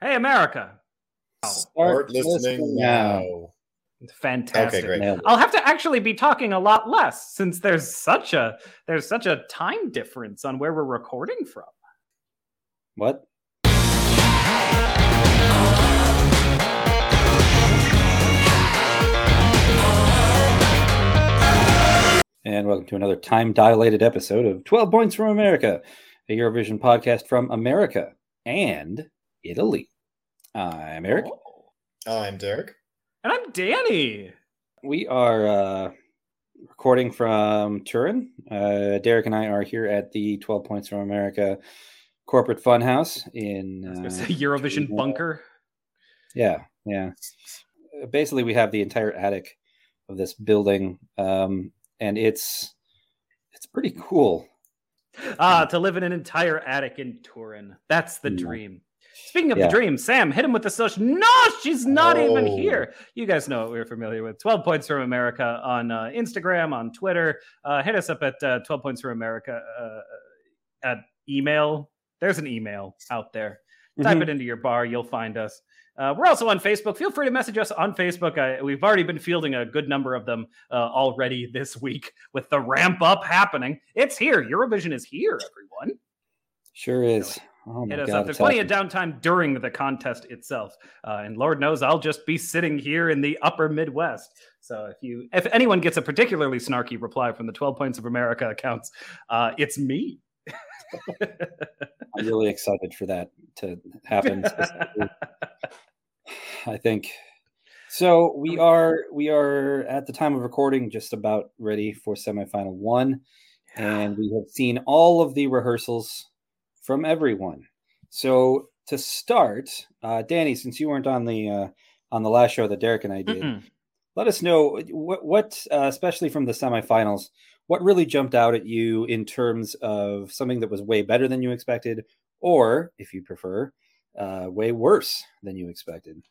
Hey, America. Start listening now. Fantastic. Okay, great. I'll have to actually be talking a lot less since there's such a there's such a time difference on where we're recording from. What? And welcome to another time dilated episode of 12 Points from America, a Eurovision podcast from America and Italy. I'm Eric. I'm Derek. And I'm Danny. We are uh, recording from Turin. Uh, Derek and I are here at the 12 Points from America corporate funhouse in I uh, say Eurovision Turin. bunker. Yeah, yeah. Basically, we have the entire attic of this building, um, and it's it's pretty cool. Ah, to live in an entire attic in Turin. That's the Yeah. dream. Speaking of Yeah. the dream, Sam, hit him with the social. No, she's not even Oh. here. You guys know what we're familiar with. 12 Points from America on uh, Instagram, on Twitter. Uh, hit us up at uh, 12 Points from America uh, at email. There's an email out there. Type Mhm. it into your bar, you'll find us. Uh, we're also on Facebook. Feel free to message us on Facebook. I, we've already been fielding a good number of them uh, already this week with the ramp up happening. It's here. Eurovision is here, everyone. Sure is. Oh my Hit us god! up. There's it's plenty of downtime during the contest itself, uh, and Lord knows I'll just be sitting here in the Upper Midwest. So if you, if anyone gets a particularly snarky reply from the 12 Points of America accounts, uh, it's me. I'm really excited for that to happen. I think so. We are we are at the time of recording just about ready for semifinal one, and we have seen all of the rehearsals from everyone. So to start, uh, Danny, since you weren't on the uh, on the last show that Derek and I did, Mm-mm. let us know what, what uh, especially from the semifinals, what really jumped out at you in terms of something that was way better than you expected, or if you prefer, uh, way worse than you expected.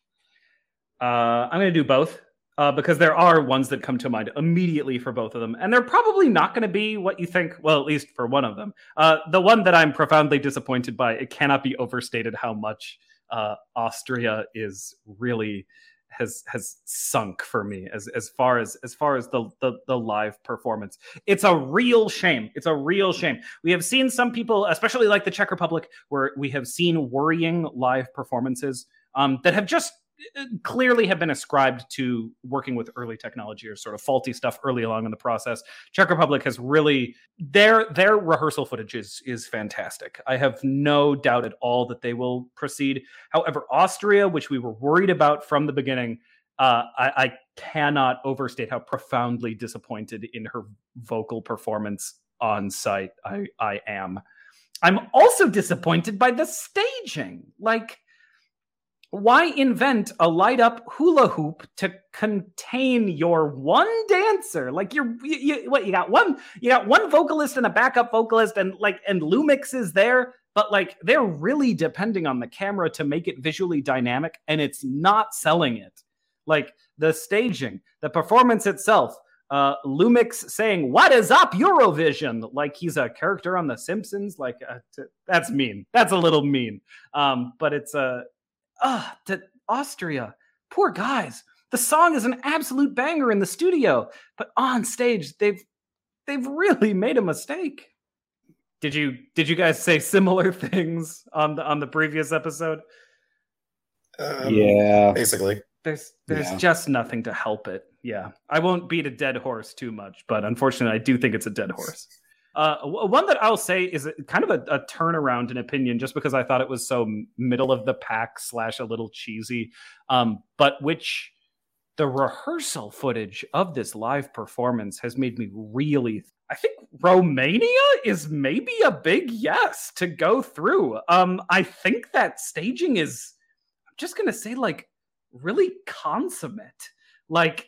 Uh, I'm going to do both uh, because there are ones that come to mind immediately for both of them, and they're probably not going to be what you think. Well, at least for one of them. Uh, the one that I'm profoundly disappointed by, it cannot be overstated how much uh, Austria is really has has sunk for me as as far as as far as the, the the live performance. It's a real shame. It's a real shame. We have seen some people, especially like the Czech Republic, where we have seen worrying live performances um, that have just clearly have been ascribed to working with early technology or sort of faulty stuff early along in the process. Czech Republic has really their their rehearsal footage is is fantastic. I have no doubt at all that they will proceed. However, Austria, which we were worried about from the beginning, uh, I, I cannot overstate how profoundly disappointed in her vocal performance on site I I am. I'm also disappointed by the staging. Like why invent a light up hula hoop to contain your one dancer? Like you're you, you- what you got one you got one vocalist and a backup vocalist and like and lumix is there but like they're really depending on the camera to make it visually dynamic and it's not selling it. Like the staging the performance itself uh lumix saying what is up eurovision? Like he's a character on the simpsons like uh, t- that's mean. That's a little mean. Um but it's a ah, to Austria. Poor guys. The song is an absolute banger in the studio, but on stage they've they've really made a mistake. Did you did you guys say similar things on the on the previous episode? Um, yeah, Basically. There's there's Yeah. just nothing to help it. Yeah. I won't beat a dead horse too much, but unfortunately I do think it's a dead horse. Uh, one that I'll say is kind of a, a turnaround in opinion, just because I thought it was so middle of the pack slash a little cheesy, um, but which the rehearsal footage of this live performance has made me really. I think Romania is maybe a big yes to go through. Um, I think that staging is. I'm just gonna say like really consummate. Like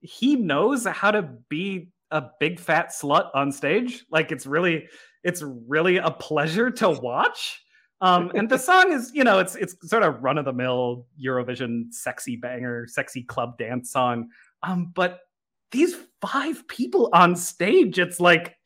he knows how to be a big fat slut on stage. Like it's really it's really a pleasure to watch. Um, and the song is, you know, it's it's sort of run of the mill Eurovision sexy banger, sexy club dance song. Um, but these five people on stage, it's like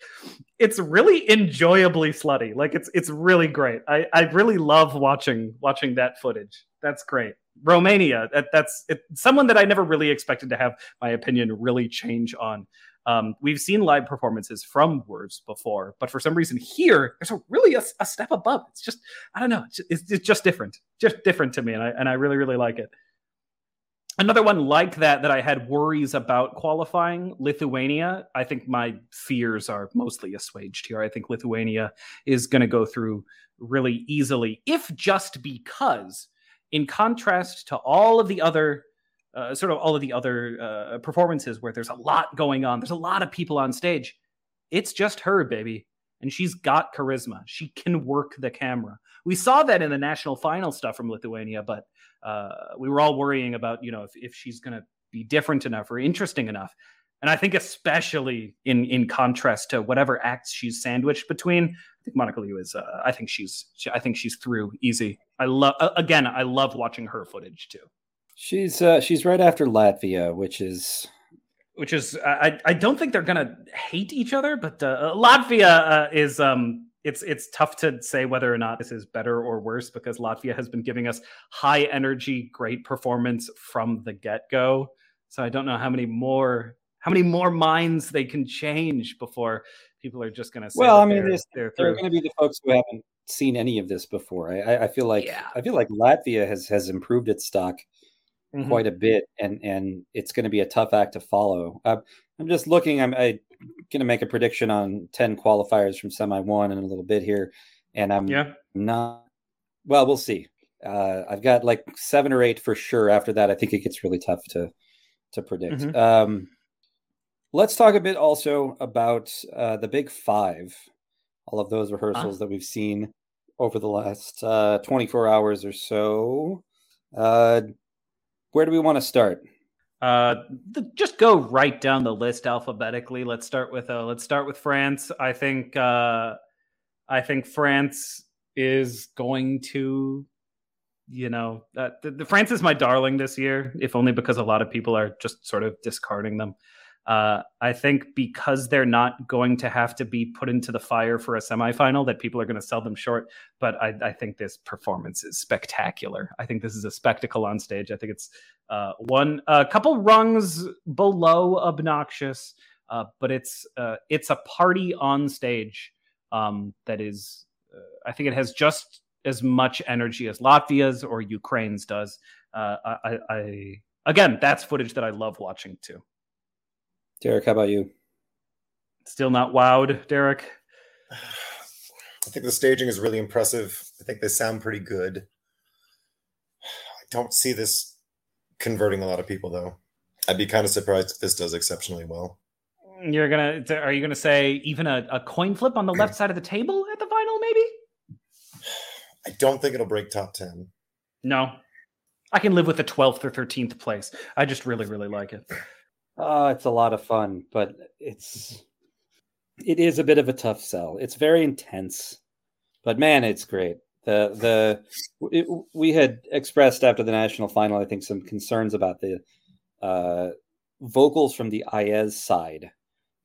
it's really enjoyably slutty. Like it's it's really great. I I really love watching watching that footage. That's great. Romania. That, that's it, someone that I never really expected to have my opinion really change on. Um, we've seen live performances from Words before, but for some reason here, there's a really a, a step above. It's just I don't know. It's, it's, just different, just different to me, and I and I really really like it. Another one like that that I had worries about qualifying Lithuania. I think my fears are mostly assuaged here. I think Lithuania is going to go through really easily, if just because, in contrast to all of the other uh, sort of all of the other uh, performances where there's a lot going on. There's a lot of people on stage. It's just her, baby. And she's got charisma. She can work the camera. We saw that in the national final stuff from Lithuania, but uh, we were all worrying about, you know, if, if she's going to be different enough or interesting enough. And I think, especially in in contrast to whatever acts she's sandwiched between, I think Monika Liu is. Uh, I think she's. I think she's through easy. I love. again, I love watching her footage too. She's uh, she's right after Latvia, which is which is I I don't think they're gonna hate each other, but uh, Latvia uh, is um it's it's tough to say whether or not this is better or worse because Latvia has been giving us high energy, great performance from the get go. So I don't know how many more how many more minds they can change before people are just going to say. Well, I mean, they're, they're, they're going to be the folks who haven't seen any of this before. I, I feel like yeah. I feel like Latvia has has improved its stock mm-hmm. quite a bit, and and it's going to be a tough act to follow. Uh, I'm just looking. I'm I, going to make a prediction on ten qualifiers from semi one in a little bit here, and I'm yeah. not. Well, we'll see. Uh, I've got like seven or eight for sure. After that, I think it gets really tough to to predict. Mm-hmm. Um, let's talk a bit also about uh, the big five. All of those rehearsals that we've seen over the last uh, 24 hours or so. Where do we want to start? Uh, the, just go right down the list alphabetically. Let's start with uh, let's start with France. I think uh, I think France is going to, you know, uh, the, the France is my darling this year, if only because a lot of people are just sort of discarding them. Uh, I think because they're not going to have to be put into the fire for a semifinal, that people are going to sell them short. But I, I, think this performance is spectacular. I think this is a spectacle on stage. I think it's uh, one a couple rungs below obnoxious, uh, but it's uh, it's a party on stage um, that is. Uh, I think it has just as much energy as Latvia's or Ukraine's does. Uh, I, I again, that's footage that I love watching too. Derek, how about you? Still not wowed, Derek. I think the staging is really impressive. I think they sound pretty good. I don't see this converting a lot of people though. I'd be kind of surprised if this does exceptionally well. You're gonna are you gonna say even a, a coin flip on the left side of the table at the final, maybe? I don't think it'll break top ten. No. I can live with the twelfth or thirteenth place. I just really, really like it. Oh, it's a lot of fun, but it's it is a bit of a tough sell. It's very intense, but man, it's great. The the it, we had expressed after the national final, I think, some concerns about the uh, vocals from the Ahez side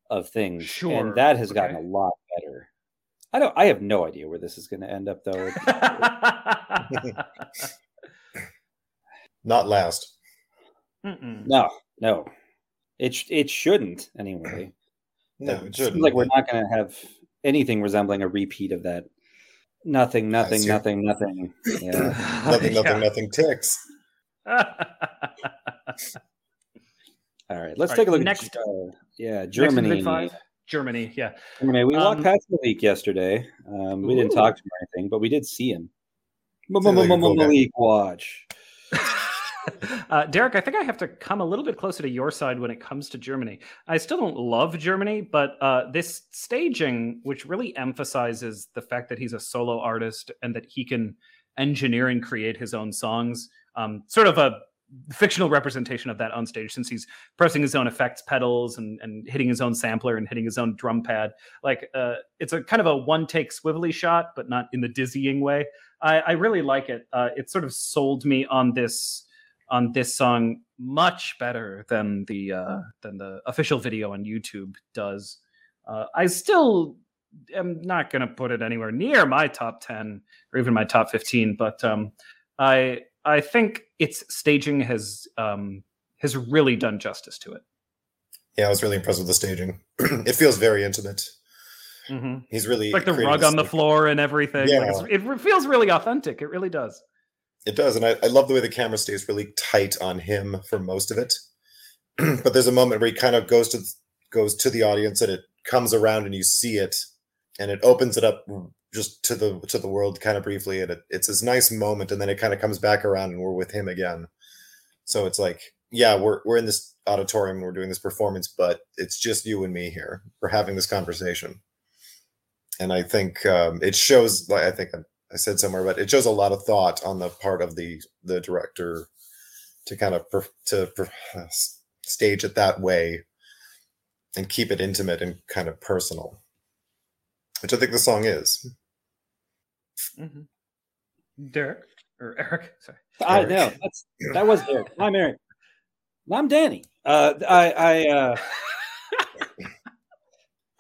of things, sure. and that has gotten okay. a lot better. I don't. I have no idea where this is going to end up, though. Not last. Mm-mm. No, no. It sh- it shouldn't anyway. No, it, shouldn't. like we're not going to have anything resembling a repeat of that. Nothing, nothing, nothing, nothing. Yeah. nothing, nothing, yeah. nothing ticks. All right, let's All take right, a look next. At, uh, yeah, Germany. Germany, yeah. Germany. We um, walked past Malik yesterday. Um, we ooh. didn't talk to him or anything, but we did see him. Malik, watch. uh, Derek, I think I have to come a little bit closer to your side when it comes to Germany. I still don't love Germany, but uh, this staging, which really emphasizes the fact that he's a solo artist and that he can engineer and create his own songs, um, sort of a fictional representation of that on stage since he's pressing his own effects pedals and, and hitting his own sampler and hitting his own drum pad. Like uh, it's a kind of a one take swivelly shot but not in the dizzying way. I, I really like it. Uh, it sort of sold me on this on this song much better than the uh, than the official video on YouTube does. Uh, I still am not going to put it anywhere near my top ten or even my top fifteen, but um, I I think its staging has um, has really done justice to it. Yeah, I was really impressed with the staging. it feels very intimate. Mm-hmm. He's really like the rug on the floor and everything. Yeah. Like it feels really authentic. It really does. It does, and I, I love the way the camera stays really tight on him for most of it. but there's a moment where he kind of goes to goes to the audience and it comes around and you see it, and it opens it up just to the to the world kind of briefly, and it, it's this nice moment, and then it kind of comes back around and we're with him again. So it's like, yeah, we're we're in this auditorium and we're doing this performance, but it's just you and me here. We're having this conversation and I think um, it shows. Like I think I said somewhere, but it shows a lot of thought on the part of the the director to kind of per, to per, stage it that way and keep it intimate and kind of personal, which I think the song is. Mm-hmm. Derek or Eric? Sorry, I know that's that was Derek. I'm Eric. I'm Danny. Uh, I I. Uh...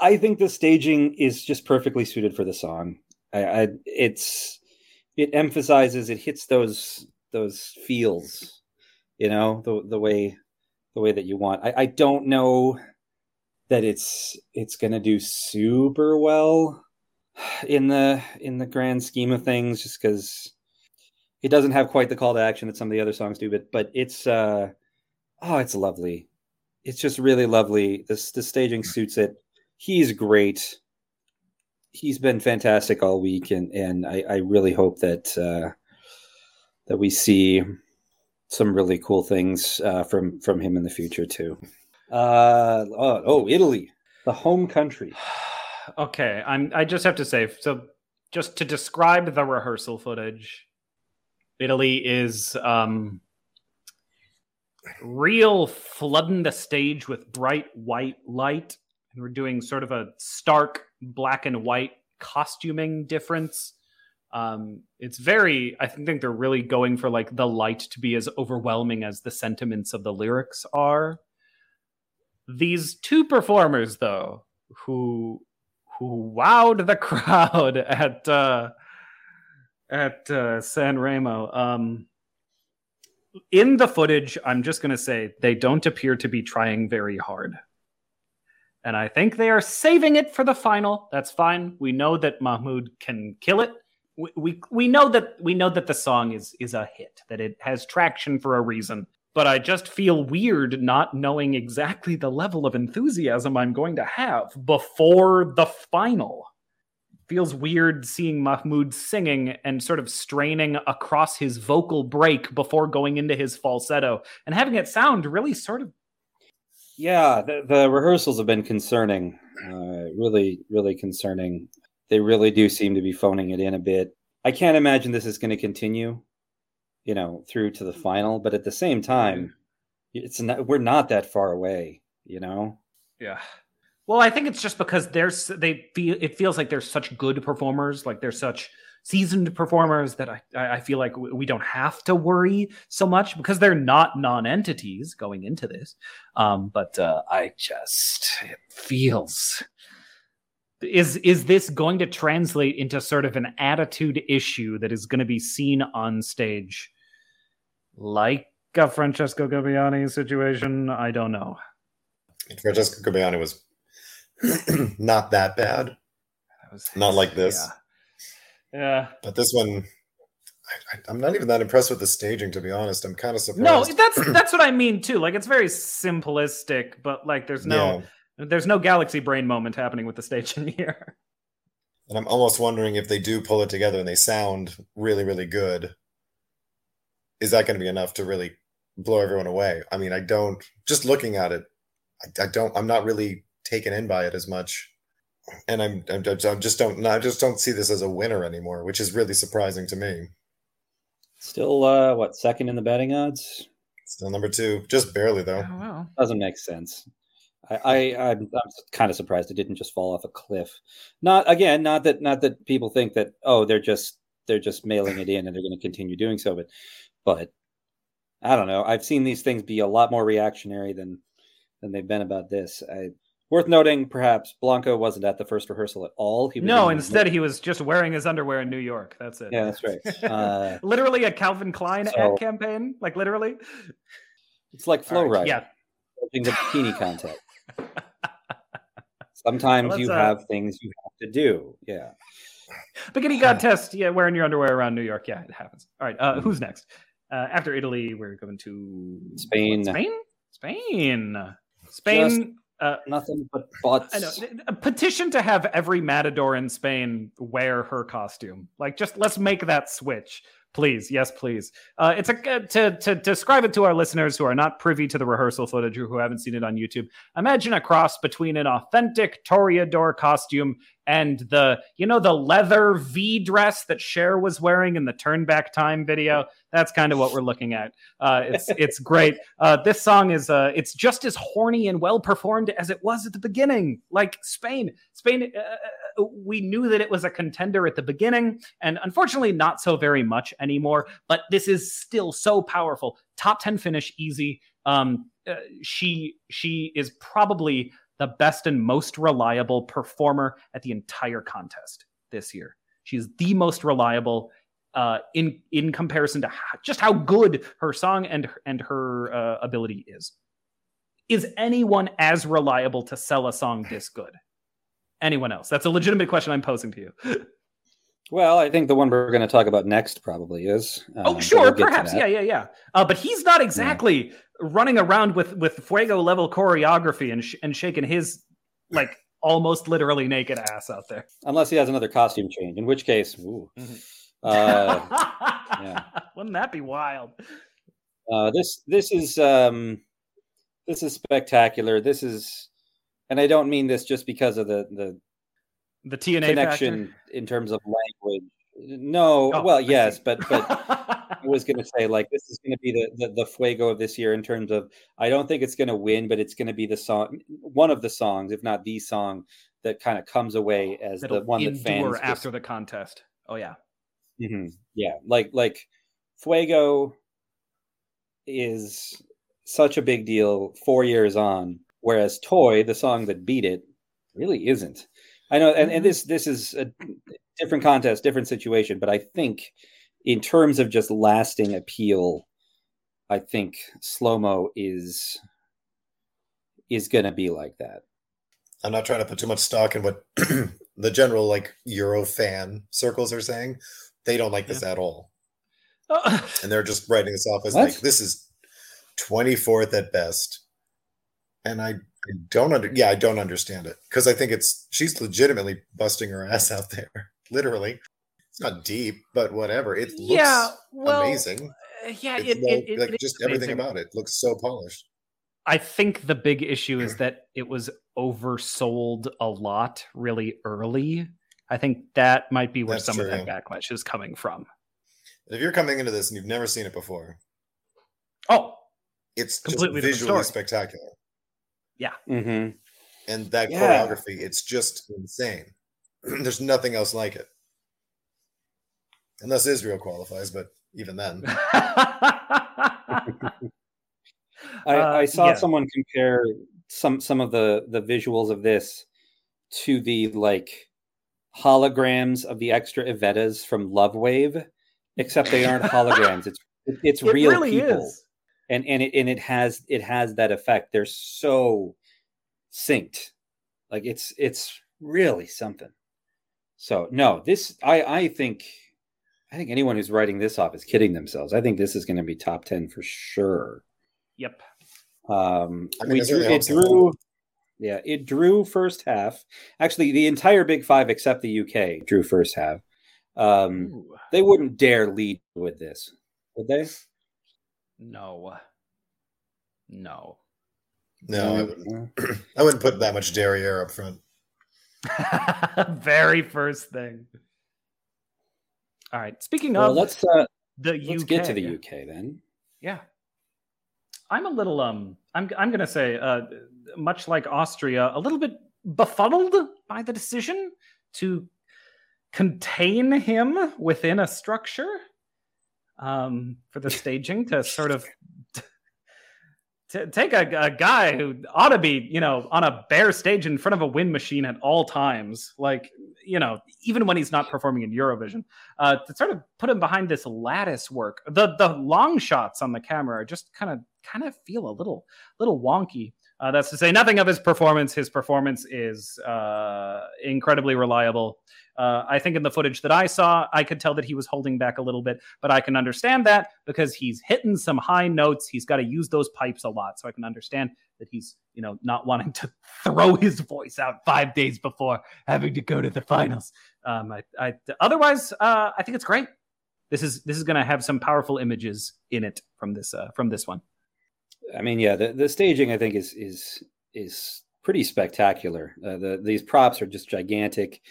I think the staging is just perfectly suited for the song. I, I, it's it emphasizes it hits those those feels, you know, the the way the way that you want. I, I don't know that it's it's gonna do super well in the in the grand scheme of things, just because it doesn't have quite the call to action that some of the other songs do. But but it's uh oh, it's lovely. It's just really lovely. This the staging suits it he's great. He's been fantastic all week, and and I, I really hope that uh, that we see some really cool things uh, from from him in the future too. Uh, oh, oh, Italy, the home country. okay, I'm. I just have to say, so just to describe the rehearsal footage, Italy is um, real flooding the stage with bright white light and we're doing sort of a stark black and white costuming difference. Um, it's very, I think they're really going for like the light to be as overwhelming as the sentiments of the lyrics are. These two performers, though, who who wowed the crowd at uh, at uh, San Remo. Um, in the footage, I'm just going to say they don't appear to be trying very hard and I think they are saving it for the final. That's fine. We know that Mahmood can kill it. We, we, we know that we know that the song is is a hit, that it has traction for a reason. But I just feel weird not knowing exactly the level of enthusiasm I'm going to have before the final. Feels weird seeing Mahmood singing and sort of straining across his vocal break before going into his falsetto and having it sound really sort of yeah, the, the rehearsals have been concerning. Uh, really, really concerning. They really do seem to be phoning it in a bit. I can't imagine this is going to continue, you know, through to the final. But at the same time, it's not, we're not that far away, you know. Yeah. Well, I think it's just because there's they feel it feels like they're such good performers, like they're such seasoned performers that I, I feel like we don't have to worry so much because they're not non-entities going into this. Um, but uh, I just it feels is is this going to translate into sort of an attitude issue that is going to be seen on stage like a Francesco Gabbani situation? I don't know. Francesco Gabbani was not that bad. That was, not like this. Yeah. Yeah. But this one, I, am not even that impressed with the staging, to be honest. I'm kind of surprised. No, that's that's what I mean too. Like it's very simplistic, but like there's no yeah. there's no galaxy brain moment happening with the staging here. And I'm almost wondering if they do pull it together and they sound really, really good. Is that going to be enough to really blow everyone away? I mean, I don't. Just looking at it, I, I don't. I'm not really taken in by it as much and I'm, I'm I'm just don't I just don't see this as a winner anymore, which is really surprising to me. Still, uh, what second in the betting odds? Still number two, just barely though. Oh, wow. Doesn't make sense. I, I I'm, I'm kind of surprised it didn't just fall off a cliff. Not again, not that not that people think that oh they're just they're just mailing it in and they're going to continue doing so, but but I don't know. I've seen these things be a lot more reactionary than than they've been about this. I, worth noting, perhaps Blanco wasn't at the first rehearsal at all. He no, in instead he was just wearing his underwear in New York. That's it. Yeah, that's right. Uh, literally a Calvin Klein so, ad campaign, like literally. It's like Flo Rida, Yeah, judging the bikini contest. Sometimes well, you uh, have things you have to do. Yeah. Bikini contest. Yeah, wearing your underwear around New York. Yeah, it happens. All right. Uh, who's next? Uh, after Italy, we're going to Spain. Spain. Spain. Spain. Just uh, nothing but butts. I know. A petition to have every matador in Spain wear her costume. Like, just let's make that switch. Please, yes, please. Uh, it's a to to describe it to our listeners who are not privy to the rehearsal footage or who haven't seen it on YouTube. Imagine a cross between an authentic Toreador costume and the you know the leather V dress that Cher was wearing in the Turn Back Time video. That's kind of what we're looking at. Uh, it's it's great. Uh, this song is uh, it's just as horny and well performed as it was at the beginning. Like Spain, Spain. Uh, we knew that it was a contender at the beginning, and unfortunately, not so very much anymore. But this is still so powerful. Top ten finish, easy. Um, uh, she she is probably the best and most reliable performer at the entire contest this year. She's the most reliable uh, in in comparison to how, just how good her song and and her uh, ability is. Is anyone as reliable to sell a song this good? Anyone else? That's a legitimate question I'm posing to you. Well, I think the one we're going to talk about next probably is. Um, oh, sure, we'll perhaps, yeah, yeah, yeah. Uh, but he's not exactly yeah. running around with with fuego level choreography and sh- and shaking his like almost literally naked ass out there. Unless he has another costume change, in which case, ooh, mm-hmm. uh, yeah. wouldn't that be wild? Uh, this this is um, this is spectacular. This is, and I don't mean this just because of the the the TNA connection factor? in terms of language. No, oh, well, yes, but but I was going to say like this is going to be the, the, the fuego of this year in terms of I don't think it's going to win, but it's going to be the song, one of the songs, if not the song that kind of comes away as That'll the one that fans after just, the contest. Oh yeah, mm-hmm, yeah, like like fuego is such a big deal four years on, whereas toy, the song that beat it, really isn't. I know, and, and mm-hmm. this this is a different contest, different situation, but I think in terms of just lasting appeal, I think SloMo is is going to be like that. I'm not trying to put too much stock in what the general like Euro fan circles are saying. They don't like this yeah. at all, and they're just writing this off as what? like this is 24th at best. And I I don't under yeah, I don't understand it because I think it's she's legitimately busting her ass out there. Literally. It's not deep, but whatever. It looks yeah, well, amazing. Uh, yeah, it, it, it, like just everything about it looks so polished. I think the big issue is that it was oversold a lot really early. I think that might be where That's some true. of that backlash is coming from. If you're coming into this and you've never seen it before, oh, it's completely visually spectacular. Yeah. Mm-hmm. And that yeah. choreography, it's just insane. There's nothing else like it. Unless Israel qualifies, but even then. I, I, uh, saw yeah. someone compare some some of the the visuals of this to the like holograms of the extra Ivetas from Love Wave, except they aren't holograms. It's it's it real really people. Is and and it and it has it has that effect. They're so synced, like it's it's really something. So no, this I I think I think anyone who's writing this off is kidding themselves. I think this is going to be top ten for sure. Yep. Um, I mean, we drew, it drew. Yeah, it drew first half. Actually, the entire Big Five except the UK drew first half. Um, they wouldn't dare lead with this, would they? No. No. No, I wouldn't. I wouldn't put that much derriere up front. Very first thing. All right. Speaking well, of let's uh, the UK. let's UK, get to the UK then. Yeah. I'm a little um I'm I'm gonna say uh much like Austria, a little bit befuddled by the decision to contain him within a structure um, for the staging to sort of take a, a guy who ought to be, you know, on a bare stage in front of a wind machine at all times, like, you know, even when he's not performing in Eurovision, uh, to sort of put him behind this lattice work. The the long shots on the camera are just kind of kind of feel a little little wonky. Uh, that's to say nothing of his performance. His performance is uh, incredibly reliable. Uh, I think in the footage that I saw, I could tell that he was holding back a little bit, but I can understand that because he's hitting some high notes. He's got to use those pipes a lot, so I can understand that he's you know not wanting to throw his voice out five days before having to go to the finals. Um, I, I, otherwise, uh, I think it's great. This is this is going to have some powerful images in it from this uh, from this one. I mean, yeah, the, the staging I think is is is pretty spectacular. Uh, the these props are just gigantic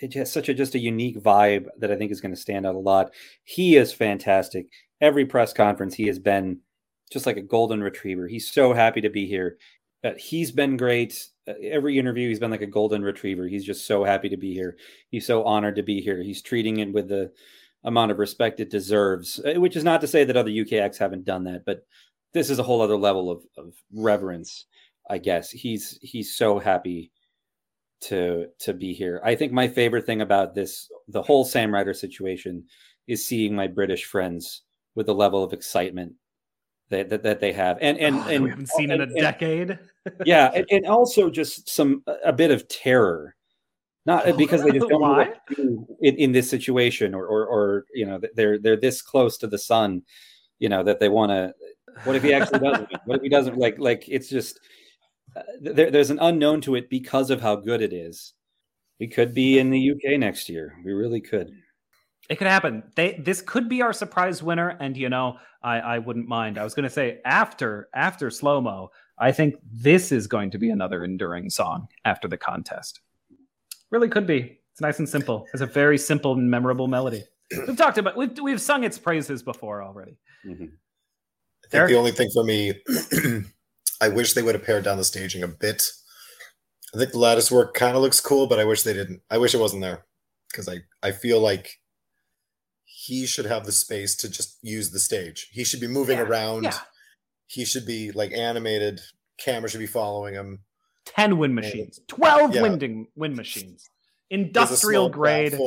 it has such a just a unique vibe that I think is going to stand out a lot. He is fantastic. Every press conference he has been just like a golden retriever. He's so happy to be here. Uh, he's been great. Uh, every interview he's been like a golden retriever. He's just so happy to be here. He's so honored to be here. He's treating it with the amount of respect it deserves, uh, which is not to say that other UKX haven't done that, but this is a whole other level of, of reverence, I guess. He's he's so happy to to be here. I think my favorite thing about this the whole Sam Ryder situation is seeing my British friends with the level of excitement that that, that they have, and and oh, and we haven't seen and, in a and, decade. yeah, and, and, also just some a bit of terror, not because they just don't know what to do in, in this situation, or, or or you know they're they're this close to the sun, you know that they want to. What if he actually doesn't? what if he doesn't? Like like it's just there, there's an unknown to it because of how good it is. We could be in the UK next year. We really could. It could happen. They this could be our surprise winner, and you know, I I wouldn't mind. I was going to say after after SloMo, I think this is going to be another enduring song after the contest. Really could be. It's nice and simple. It's a very simple and memorable melody. We've talked about we've we've sung its praises before already. Mm-hmm. I think the only thing for me I wish they would have pared down the staging a bit. I think the lattice work kind of looks cool, but I wish they didn't. I wish it wasn't there because I, I feel like he should have the space to just use the stage. He should be moving yeah, around. Yeah. He should be like animated. Camera should be following him. 10 wind machines, 12 yeah. winding wind machines. Industrial grade.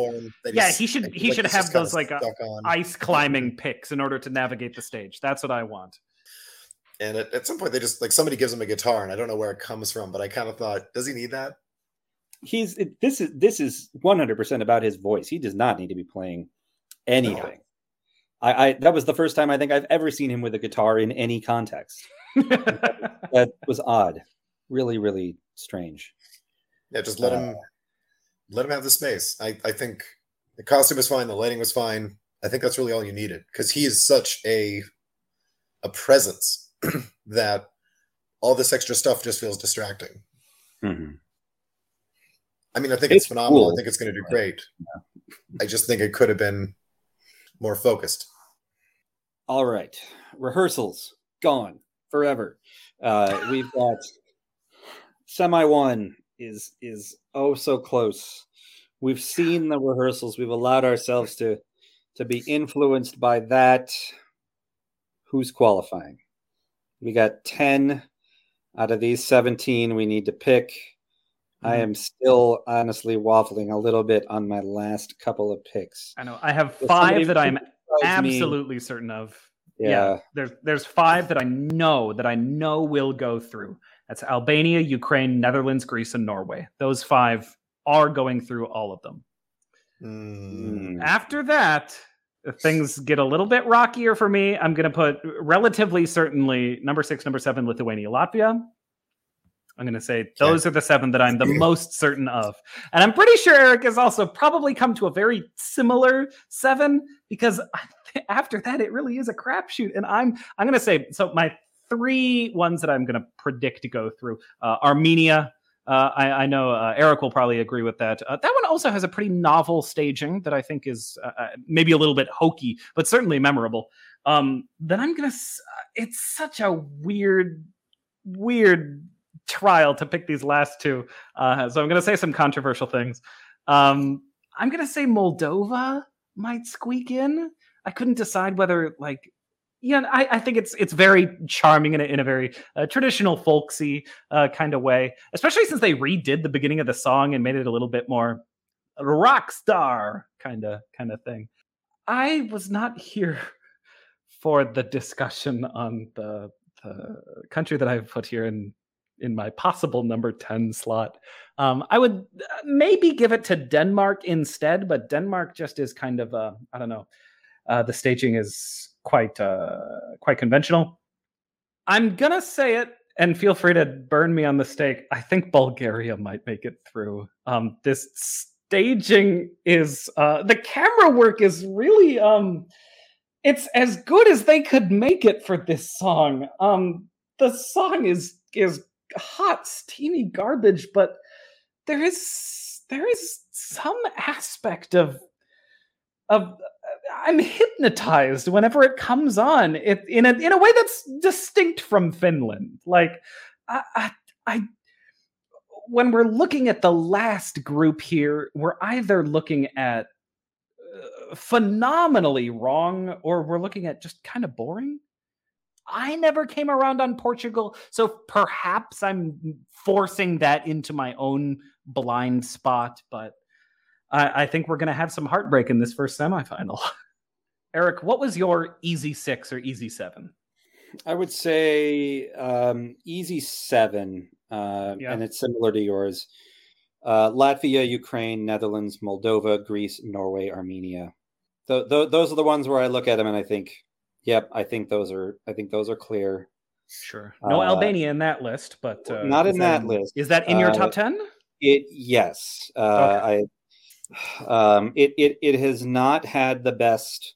Yeah, he should he like should have those like uh, ice climbing picks in order to navigate the stage. That's what I want and at, at some point they just like somebody gives him a guitar and i don't know where it comes from but i kind of thought does he need that? He's this is this is 100% about his voice. He does not need to be playing anything. No. I, I that was the first time i think i've ever seen him with a guitar in any context. That, that, was odd. Really really strange. Yeah just let uh, him let him have the space. I i think the costume was fine the lighting was fine. I think that's really all you needed because he is such a a presence that all this extra stuff just feels distracting. Mm-hmm. I mean, I think it's, it's phenomenal. Cool. I think it's going to do great. Yeah. I just think it could have been more focused. All right, rehearsals gone forever. Uh, we've got semi one is is oh so close. We've seen the rehearsals. We've allowed ourselves to to be influenced by that. Who's qualifying? We got 10 out of these 17 we need to pick. Mm-hmm. I am still honestly waffling a little bit on my last couple of picks. I know. I have five that I'm absolutely me. certain of. Yeah. yeah. There's there's five that I know that I know will go through. That's Albania, Ukraine, Netherlands, Greece, and Norway. Those five are going through all of them. Mm. After that, things get a little bit rockier for me. I'm going to put relatively certainly number six, number seven, Lithuania, Latvia. I'm going to say those are the seven that I'm the most certain of. And I'm pretty sure Eric has also probably come to a very similar seven because after that, it really is a crapshoot. And I'm I'm going to say so. My three ones that I'm going to predict to go through uh, Armenia, uh, I, I, know uh, Eric will probably agree with that. Uh, that one also has a pretty novel staging that I think is uh, uh, maybe a little bit hokey, but certainly memorable. Um, then I'm gonna. It's such a weird, weird trial to pick these last two. Uh, so I'm gonna say some controversial things. Um, I'm gonna say Moldova might squeak in. I couldn't decide whether like yeah, I, I think it's it's very charming in a, in a very uh, traditional folksy uh, kind of way, especially since they redid the beginning of the song and made it a little bit more rock star kind of kind of thing. I was not here for the discussion on the, the country that I've put here in in my possible number 10 slot. Um, I would uh, maybe give it to Denmark instead, but Denmark just is kind of uh, I don't know. Uh, the staging is quite uh, quite conventional. I'm gonna say it, and feel free to burn me on the stake. I think Bulgaria might make it through. Um, this staging is uh, the camera work is really um, it's as good as they could make it for this song. Um, the song is is hot, steamy garbage, but there is there is some aspect of of I'm hypnotized whenever it comes on. It in a in a way that's distinct from Finland. Like I, I, I when we're looking at the last group here, we're either looking at uh, phenomenally wrong or we're looking at just kind of boring. I never came around on Portugal, so perhaps I'm forcing that into my own blind spot, but I, I think we're going to have some heartbreak in this first semifinal. Eric, what was your easy six or easy seven? I would say um, easy seven, uh, yeah. and it's similar to yours. Uh, Latvia, Ukraine, Netherlands, Moldova, Greece, Norway, Armenia. Th- th- those are the ones where I look at them and I think, yep, I think those are. I think those are clear. Sure. No uh, Albania in that list, but uh, not in that, that, list. Is that in your top uh, ten? It yes. Uh, okay. I um, it it it has not had the best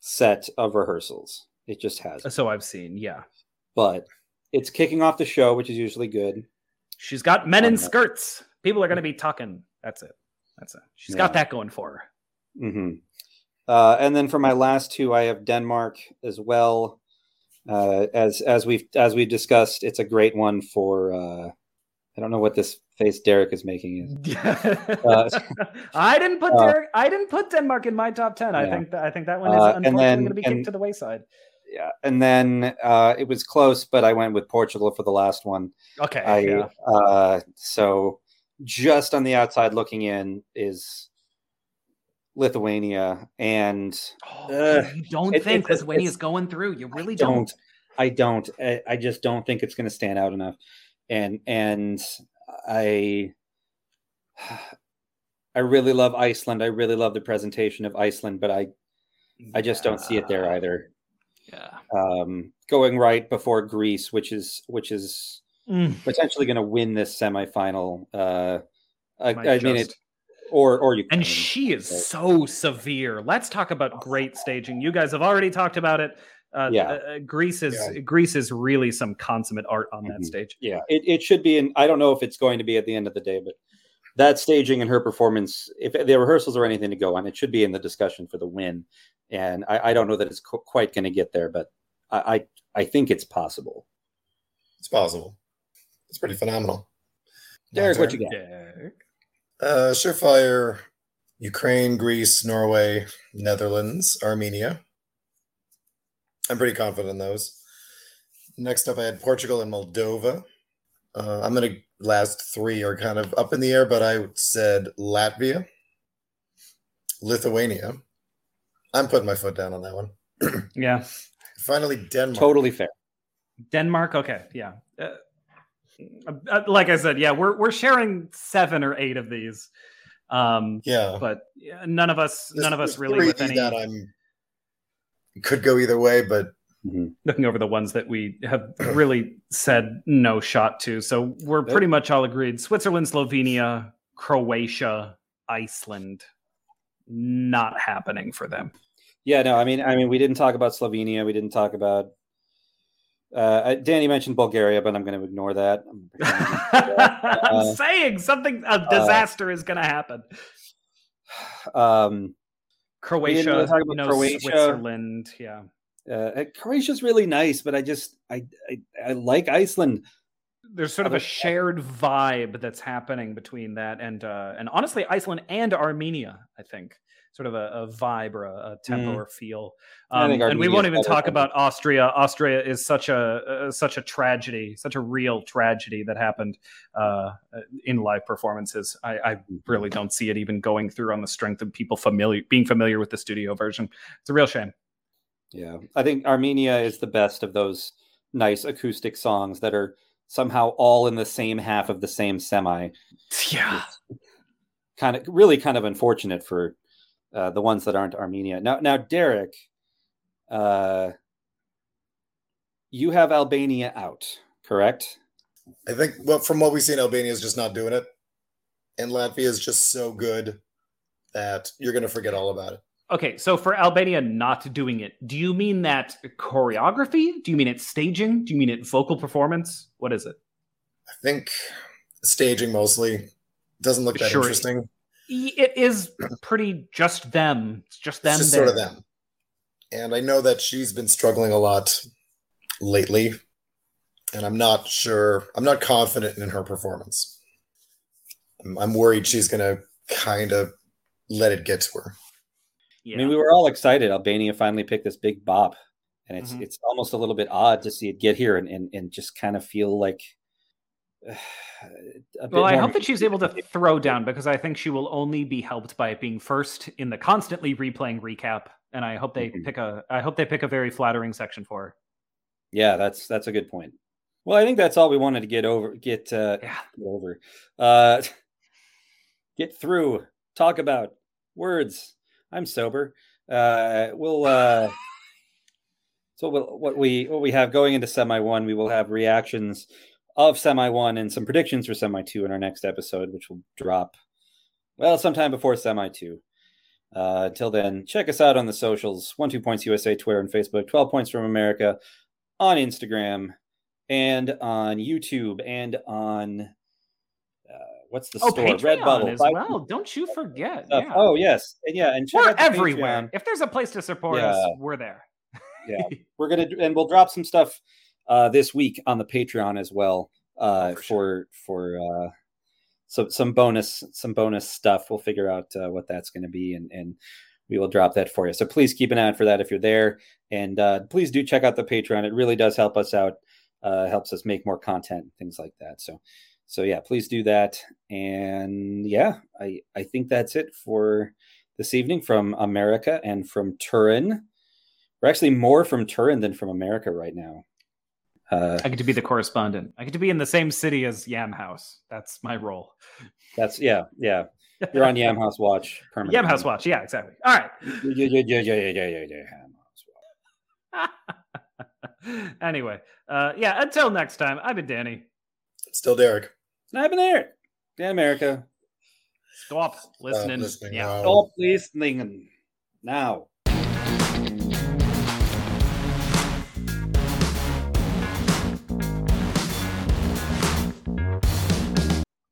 set of rehearsals. It just has. So I've seen, yeah. But it's kicking off the show, which is usually good. She's got men in skirts. People are going to be talking. That's it. That's it. She's yeah. got that going for her. Mm-hmm. Uh, and then for my last two, I have Denmark as well. Uh, as as we've as we've discussed, it's a great one for. Uh, I don't know what this face Derek is making is. uh, I didn't put uh, Derek. I didn't put Denmark in my top ten. Yeah. I think that I think that one is uh, unfortunately going to be kicked to the wayside. Yeah, and then uh, it was close, but I went with Portugal for the last one. Okay. I, yeah. Uh, so just on the outside looking in is Lithuania, and oh, you don't it, think Lithuania is going through. You really don't. don't. I don't. I, I just don't think it's going to stand out enough and and I I really love Iceland. I really love the presentation of Iceland, but I I just don't see it there either. Yeah. Um, going right before Greece, which is which is mm. potentially going to win this semifinal. Uh, I, I mean it, or or you. And she is so severe. Let's talk about great staging. You guys have already talked about it. Uh, yeah, uh, Greece is yeah. Greece is really some consummate art on that mm-hmm. stage. Yeah, it, it should be, and I don't know if it's going to be at the end of the day, but that staging and her performance, if the rehearsals are anything to go on, it should be in the discussion for the win. And I, I don't know that it's co- quite going to get there, but I, I, I think it's possible. It's possible. It's pretty phenomenal. Derek, what you got? Derek. Uh, surefire: Ukraine, Greece, Norway, Netherlands, Armenia. I'm pretty confident in those. Next up, I had Portugal and Moldova. Uh, I'm going to last three are kind of up in the air, but I said Latvia, Lithuania. I'm putting my foot down on that one. yeah. Finally, Denmark. Totally fair. Denmark. Okay. Yeah. Uh, uh, like I said, yeah, we're we're sharing seven or eight of these. Um, yeah, but none of us, there's, none of us really with any that I'm could go either way, but mm-hmm. looking over the ones that we have really said no shot to. So we're pretty much all agreed. Switzerland, Slovenia, Croatia, Iceland, not happening for them. Yeah, no, I mean, I mean, we didn't talk about Slovenia. We didn't talk about. Uh, Danny mentioned Bulgaria, but I'm going to ignore that. I'm uh, saying something a uh, disaster uh, is going to happen. Um, Croatia, you know, Croatia. Switzerland, yeah. Uh, Croatia's really nice, but I just I, I, I like Iceland. There's sort of a shared vibe that's happening between that and uh, and honestly Iceland and Armenia. I think sort of a, a vibe or a, a tempo Mm. or feel. Um, and we won't even talk about Austria. Austria is such a uh, such a tragedy, such a real tragedy that happened uh, in live performances. I, I really don't see it even going through on the strength of people familiar being familiar with the studio version. It's a real shame. Yeah, I think Armenia is the best of those nice acoustic songs that are somehow all in the same half of the same semi. Yeah. Kind of, really, kind of unfortunate for uh, the ones that aren't Armenia. Now, now, Derek, uh, you have Albania out, correct? I think well, from what we've seen, Albania is just not doing it, and Latvia is just so good that you're going to forget all about it. Okay, so for Albania not doing it, do you mean that choreography? Do you mean it staging? Do you mean it vocal performance? What is it? I think staging mostly doesn't look that Sure. interesting. It is pretty just them. It's just them. It's just sort of them. And I know that she's been struggling a lot lately, and I'm not sure. I'm not confident in her performance. I'm, I'm worried she's going to kind of let it get to her. Yeah. I mean, we were all excited. Albania finally picked this big bop, and it's Mhm. it's almost a little bit odd to see it get here and and, and just kind of feel like. well, I hope that she's able to throw down because I think she will only be helped by it being first in the constantly replaying recap. And I hope they Mhm. pick a. I hope they pick a very flattering section for her. Yeah, that's that's a good point. Well, I think that's all we wanted to get over, get uh, Yeah. get over, uh, get through, talk about words. I'm sober. Uh, we'll uh, so we'll, what we what we have going into semi one, we will have reactions of semi one and some predictions for semi two in our next episode, which will drop well sometime before semi two. Uh, until then, check us out on the socials: One Two Points USA, Twitter and Facebook, Twelve Points from America on Instagram and on YouTube and on uh, what's the Oh, store? Patreon Redbubble. as Buy well. Don't you forget. Yeah. Oh yes, and yeah, and check we're everywhere. Patreon. If there's a place to support us, we're there. Yeah. We're gonna and we'll drop some stuff uh, this week on the Patreon as well uh, Oh, for for for uh, some some bonus some bonus stuff. We'll figure out uh, what that's going to be and and we will drop that for you. So please keep an eye out for that if you're there, and uh, please do check out the Patreon. It really does help us out. Uh, helps us make more content, things like that. So so yeah, please do that. And yeah, I I think that's it for this evening from America and from Turin. We're actually more from Turin than from America right now. Uh, I get to be the correspondent. I get to be in the same city as Yam House. That's my role. that's yeah, yeah. You're on Yam House Watch permanently. Yam House Watch. Yeah, exactly. All right. Yeah, yeah, yeah, yeah, yeah, yeah, yeah, yeah, Yam House Watch. anyway, uh, yeah. Until next time, I've been Danny. Still Derek. I've been there. Dan America. Stop listening. listening. Yeah. Wow. Stop listening now.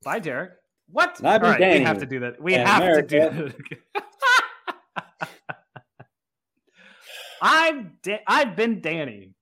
Bye, Derek. What? All right, we have to do that. We And have to do that. I've da- I've been Danny.